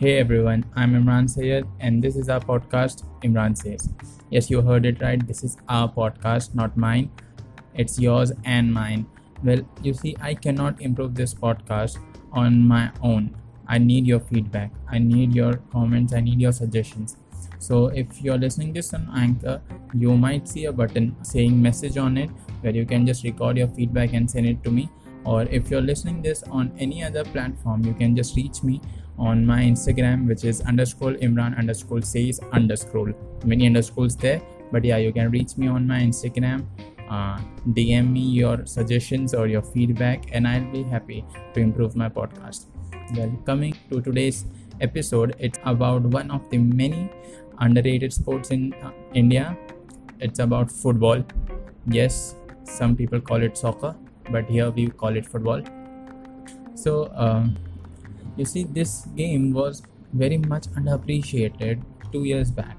Hey everyone, I'm Imran Sayed, and this is our podcast, Imran Says. Yes, you heard it right. This is our podcast, not mine. It's yours and mine. Well, you see, I cannot improve this podcast on my own. I need your feedback. I need your comments. I need your suggestions. So, if you're listening this on Anchor, you might see a button saying message on it where you can just record your feedback and send it to me. Or if you're listening this on any other platform, you can just reach me on my Instagram, which is underscore Imran underscore says underscore. Many underscores there, but yeah, you can reach me on my Instagram. Uh, DM me your suggestions or your feedback, and I'll be happy to improve my podcast. Well, coming to today's episode, it's about one of the many underrated sports in uh, India. It's about football. Yes, some people call it soccer, but here we call it football. So, um, you see, this game was very much underappreciated two years back,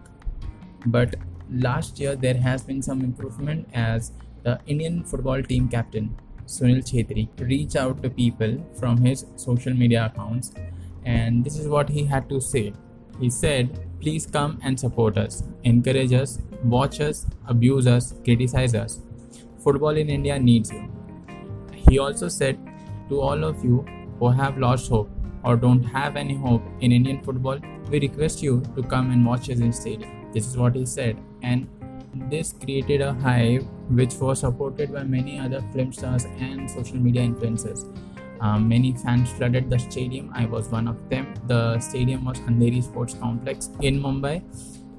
but last year there has been some improvement as the Indian football team captain Sunil Chhetri reached out to people from his social media accounts, and this is what he had to say. He said, Please come and support us, encourage us, watch us, abuse us, criticize us. Football in India needs you. He also said to all of you who have lost hope or don't have any hope in Indian football, we request you to come and watch us in stadium. This is what he said, and this created a hype which was supported by many other film stars and social media influencers. Um, many fans flooded the stadium. I was one of them. The stadium was Andheri Sports Complex in Mumbai,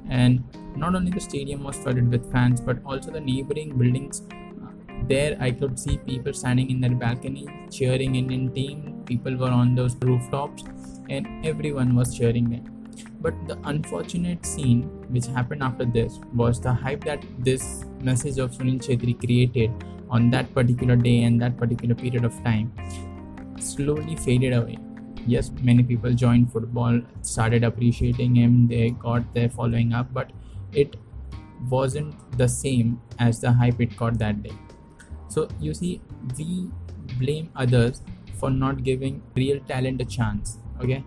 and not only the stadium was flooded with fans, but also the neighboring buildings. Uh, there, I could see people standing in their balcony cheering Indian team. People were on those rooftops, and everyone was cheering them. But the unfortunate scene which happened after this was the hype that this message of Sunil Chhetri created on that particular day and that particular period of time slowly faded away. Yes, many people joined football, started appreciating him, they got their following up, but it wasn't the same as the hype it got that day. So you see, we blame others for not giving real talent a chance. Okay,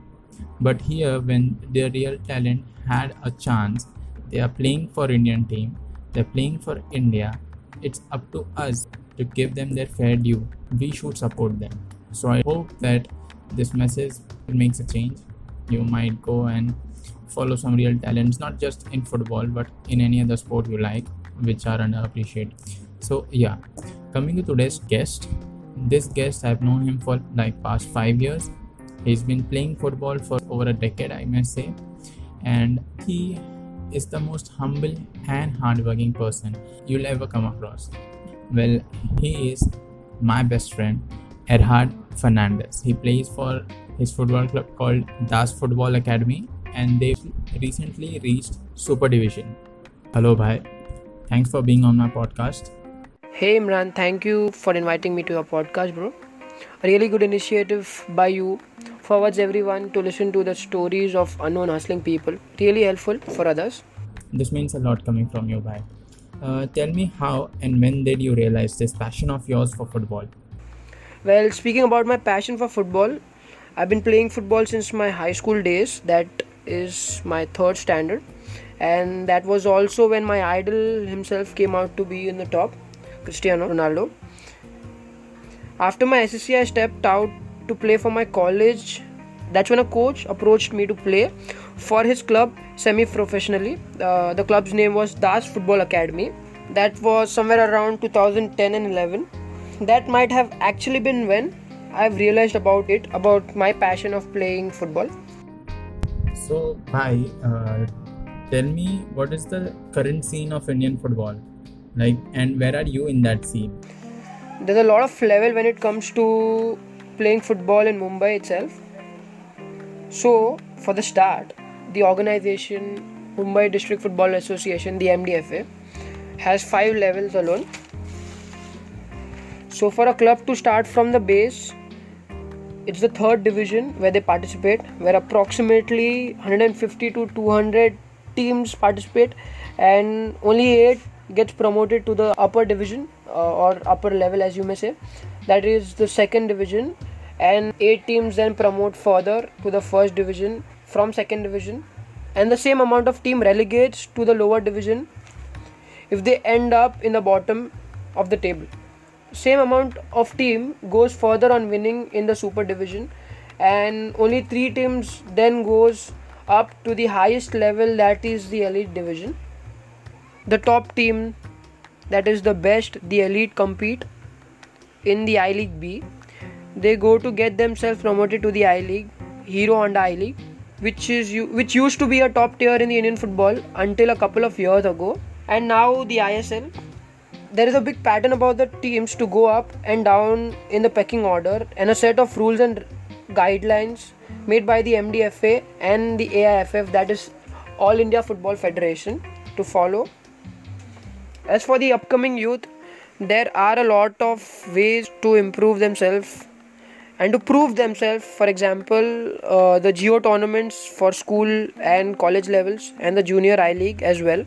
but here when their real talent had a chance, they are playing for Indian team, they're playing for India. It's up to us to give them their fair due. We should support them. So I hope that this message makes a change. You might go and follow some real talents, not just in football, but in any other sport you like, which are underappreciated. So yeah, coming to today's guest. This guest I've known him for like past five years. He's been playing football for over a decade, I must say, and he is the most humble and hardworking person you'll ever come across. Well, he is my best friend, Gerard Fernandez. He plays for his football club called Das Football Academy and they recently reached Super Division. Hello, bhai. Thanks for being on my podcast. Hey Imran, thank you for inviting me to your podcast, bro. A really good initiative by you forwards everyone to listen to the stories of unknown hustling people. Really helpful for others. This means a lot coming from you, bhai. Uh, tell me how and when did you realize this passion of yours for football? Well, speaking about my passion for football, I've been playing football since my high school days. That is my third standard, and that was also when my idol himself came out to be in the top, Cristiano Ronaldo. After my SSC, I stepped out to play for my college. That's when a coach approached me to play for his club semi professionally. Uh, the club's name was Das Football Academy. That was somewhere around 2010 and 11 that might have actually been when I've realized about it, about my passion of playing football. So, hi, uh, tell me what is the current scene of Indian football? Like, and where are you in that scene? There's a lot of level when it comes to playing football in Mumbai itself. So, for the start, the organization Mumbai District Football Association, the MDFA, has five levels alone so, for a club to start from the base, it's the third division where they participate, where approximately 150 to 200 teams participate, and only eight gets promoted to the upper division uh, or upper level, as you may say. That is the second division, and eight teams then promote further to the first division from second division. And the same amount of team relegates to the lower division if they end up in the bottom of the table. Same amount of team goes further on winning in the super division. And only three teams then goes up to the highest level that is the elite division the top team that is the best the elite compete in the i league b they go to get themselves promoted to the i league hero honda i league which is which used to be a top tier in the indian football until a couple of years ago and now the isl there is a big pattern about the teams to go up and down in the pecking order and a set of rules and guidelines made by the MDFA and the AIFF that is All India Football Federation to follow. As for the upcoming youth, there are a lot of ways to improve themselves and to prove themselves. For example, uh, the Geo tournaments for school and college levels and the Junior I League as well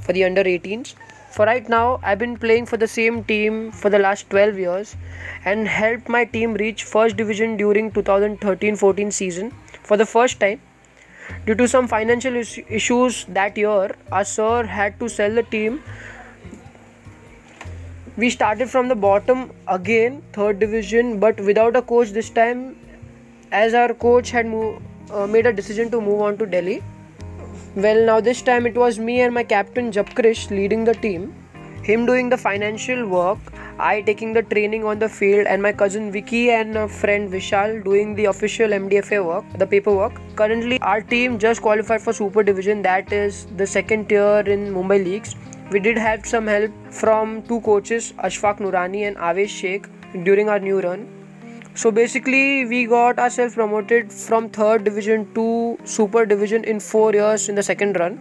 for the under 18s for right now i've been playing for the same team for the last 12 years and helped my team reach first division during 2013-14 season for the first time due to some financial issues that year our sir had to sell the team we started from the bottom again third division but without a coach this time as our coach had uh, made a decision to move on to delhi well, now this time it was me and my captain Japkrish leading the team. Him doing the financial work, I taking the training on the field, and my cousin Vicky and friend Vishal doing the official MDFA work, the paperwork. Currently, our team just qualified for Super Division, that is the second tier in Mumbai leagues. We did have some help from two coaches, Ashfaq Nurani and Avesh Sheikh, during our new run. So basically, we got ourselves promoted from third division to super division in four years in the second run.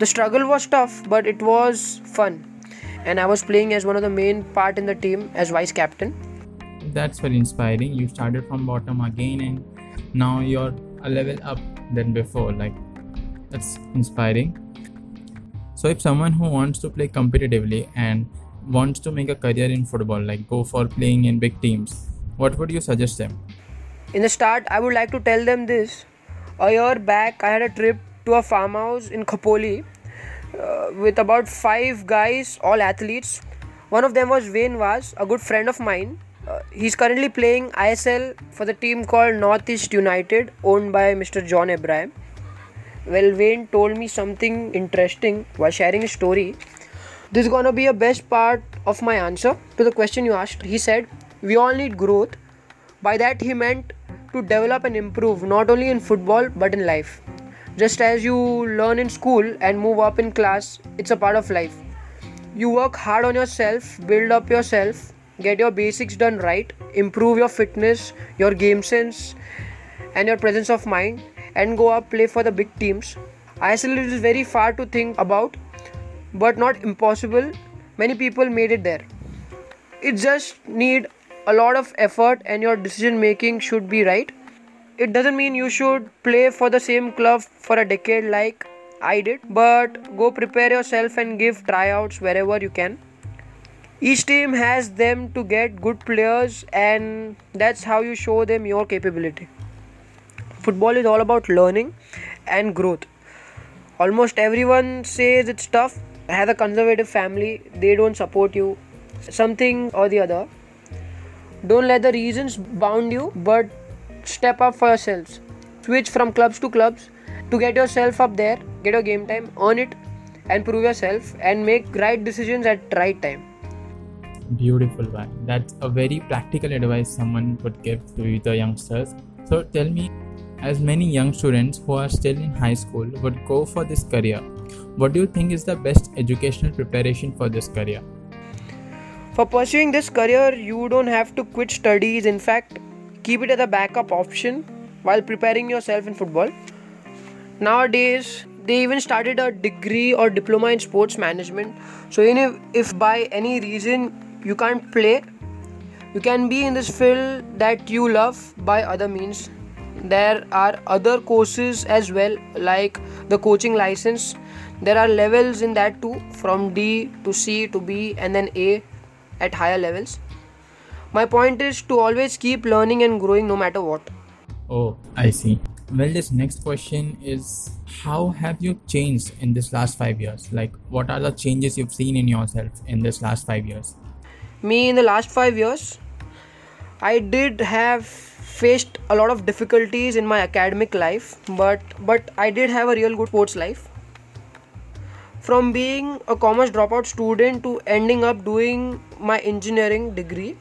The struggle was tough, but it was fun, and I was playing as one of the main part in the team as vice captain. That's very inspiring. You started from bottom again, and now you're a level up than before. Like that's inspiring. So if someone who wants to play competitively and wants to make a career in football, like go for playing in big teams, what would you suggest them? In the start, I would like to tell them this. A year back, I had a trip to a farmhouse in Khopoli uh, with about five guys, all athletes. One of them was Wayne Vaz, a good friend of mine. Uh, he's currently playing ISL for the team called Northeast United, owned by Mr. John Abraham. Well, Wayne told me something interesting while sharing a story. This is gonna be a best part of my answer to the question you asked. He said, we all need growth. By that, he meant to develop and improve not only in football but in life. Just as you learn in school and move up in class, it's a part of life. You work hard on yourself, build up yourself, get your basics done right, improve your fitness, your game sense, and your presence of mind, and go up play for the big teams. ISL is very far to think about, but not impossible. Many people made it there. It just need a lot of effort and your decision making should be right. It doesn't mean you should play for the same club for a decade like I did, but go prepare yourself and give tryouts wherever you can. Each team has them to get good players, and that's how you show them your capability. Football is all about learning and growth. Almost everyone says it's tough, has a conservative family, they don't support you, something or the other don't let the reasons bound you, but step up for yourselves. Switch from clubs to clubs to get yourself up there, get your game time, earn it, and prove yourself and make right decisions at right time. Beautiful one. That's a very practical advice someone would give to the youngsters. So tell me, as many young students who are still in high school would go for this career, what do you think is the best educational preparation for this career? For pursuing this career, you don't have to quit studies. In fact, keep it as a backup option while preparing yourself in football. Nowadays, they even started a degree or diploma in sports management. So, if, if by any reason you can't play, you can be in this field that you love by other means. There are other courses as well, like the coaching license. There are levels in that too, from D to C to B and then A at higher levels. My point is to always keep learning and growing no matter what. Oh, I see. well this next question is how have you changed in this last five years like what are the changes you've seen in yourself in this last five years me in the last five years i did have faced a lot of difficulties in my academic life but but i did have a real good sports life from being a commerce dropout student to ending up doing my engineering degree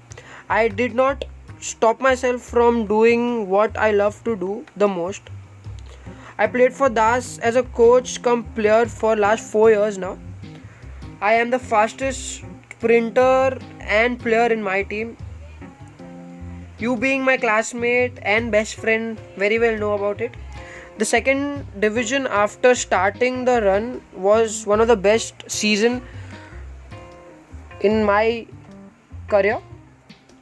i did not stop myself from doing what I love to do the most. I played for Das as a coach come player for last 4 years now. I am the fastest sprinter and player in my team. You being my classmate and best friend very well know about it. The second division after starting the run was one of the best season in my career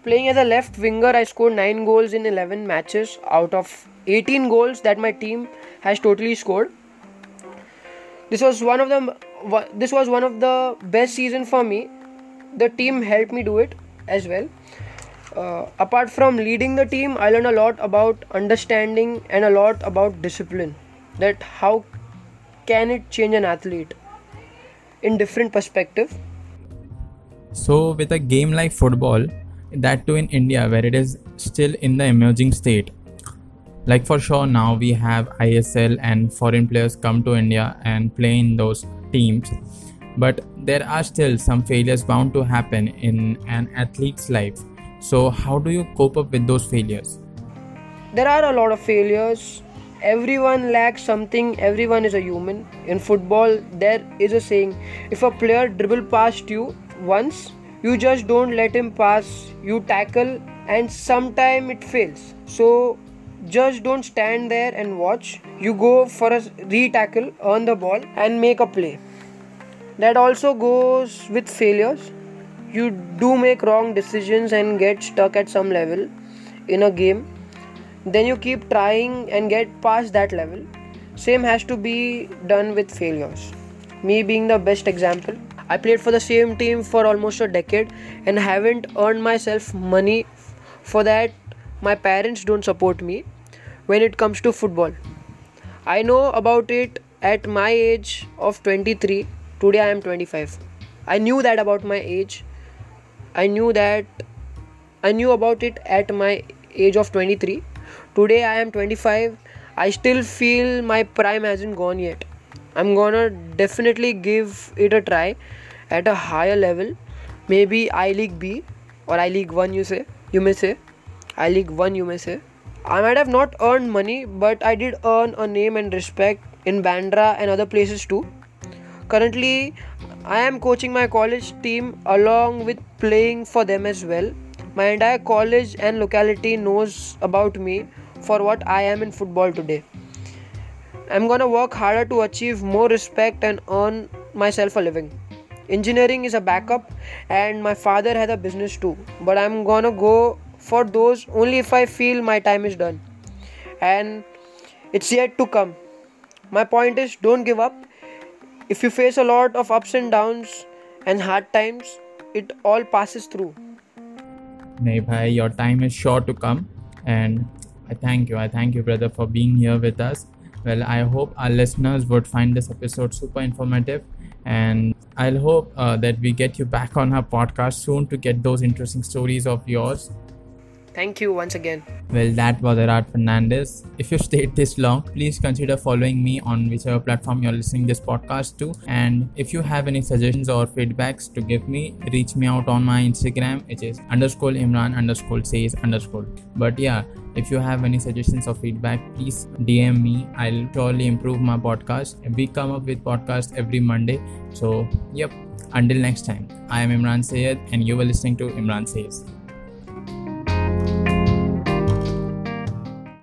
Playing as a left winger, I scored 9 goals in 11 matches out of 18 goals that my team has totally scored. This was one of the this was one of the best season for me. The team helped me do it as well. Uh, apart from leading the team, I learned a lot about understanding and a lot about discipline. That how can it change an athlete in different perspective. So with a game like football, that too in India where it is still in the emerging state. Like for sure now we have ISL and foreign players come to India and play in those teams. But there are still some failures bound to happen in an athlete's life. So how do you cope up with those failures? There are a lot of failures. Everyone lacks something, everyone is a human. In football, there is a saying if a player dribble past you once, you just don't let him pass you tackle and sometime it fails so just don't stand there and watch you go for a re-tackle on the ball and make a play that also goes with failures you do make wrong decisions and get stuck at some level in a game then you keep trying and get past that level same has to be done with failures me being the best example I played for the same team for almost a decade and haven't earned myself money for that. My parents don't support me when it comes to football. I know about it at my age of 23. Today I am 25. I knew that about my age. I knew that I knew about it at my age of 23. Today I am 25. I still feel my prime hasn't gone yet. I'm gonna definitely give it a try at a higher level maybe i league b or i league 1 you say you may say i league 1 you may say i might have not earned money but i did earn a name and respect in bandra and other places too currently i am coaching my college team along with playing for them as well. My entire college and locality knows about me for what i am in football today. I'm gonna work harder to achieve more respect and earn myself a living. Engineering is a backup and my father has a business too. But i'm gonna go for those only if i feel my time is done. And it's yet to come. My point is don't give up if you face a lot of ups and downs and hard times it all passes through Nay bhai, your time is sure to come and I thank you. I thank you brother for being here with us. Well, I hope our listeners would find this episode super informative and I'll hope uh, that we get you back on our podcast soon to get those interesting stories of yours. Thank you once again. Well, that was Gerard Fernandez. If you stayed this long, please consider following me on whichever platform you're listening this podcast to. And if you have any suggestions or feedbacks to give me, reach me out on my Instagram, which is underscore Imran underscore says underscore. But yeah, if you have any suggestions or feedback, please DM me. I'll surely improve my podcast. We come up with podcasts every Monday. So, yep. Until next time, I am Imran Sayed, and you were listening to Imran Says.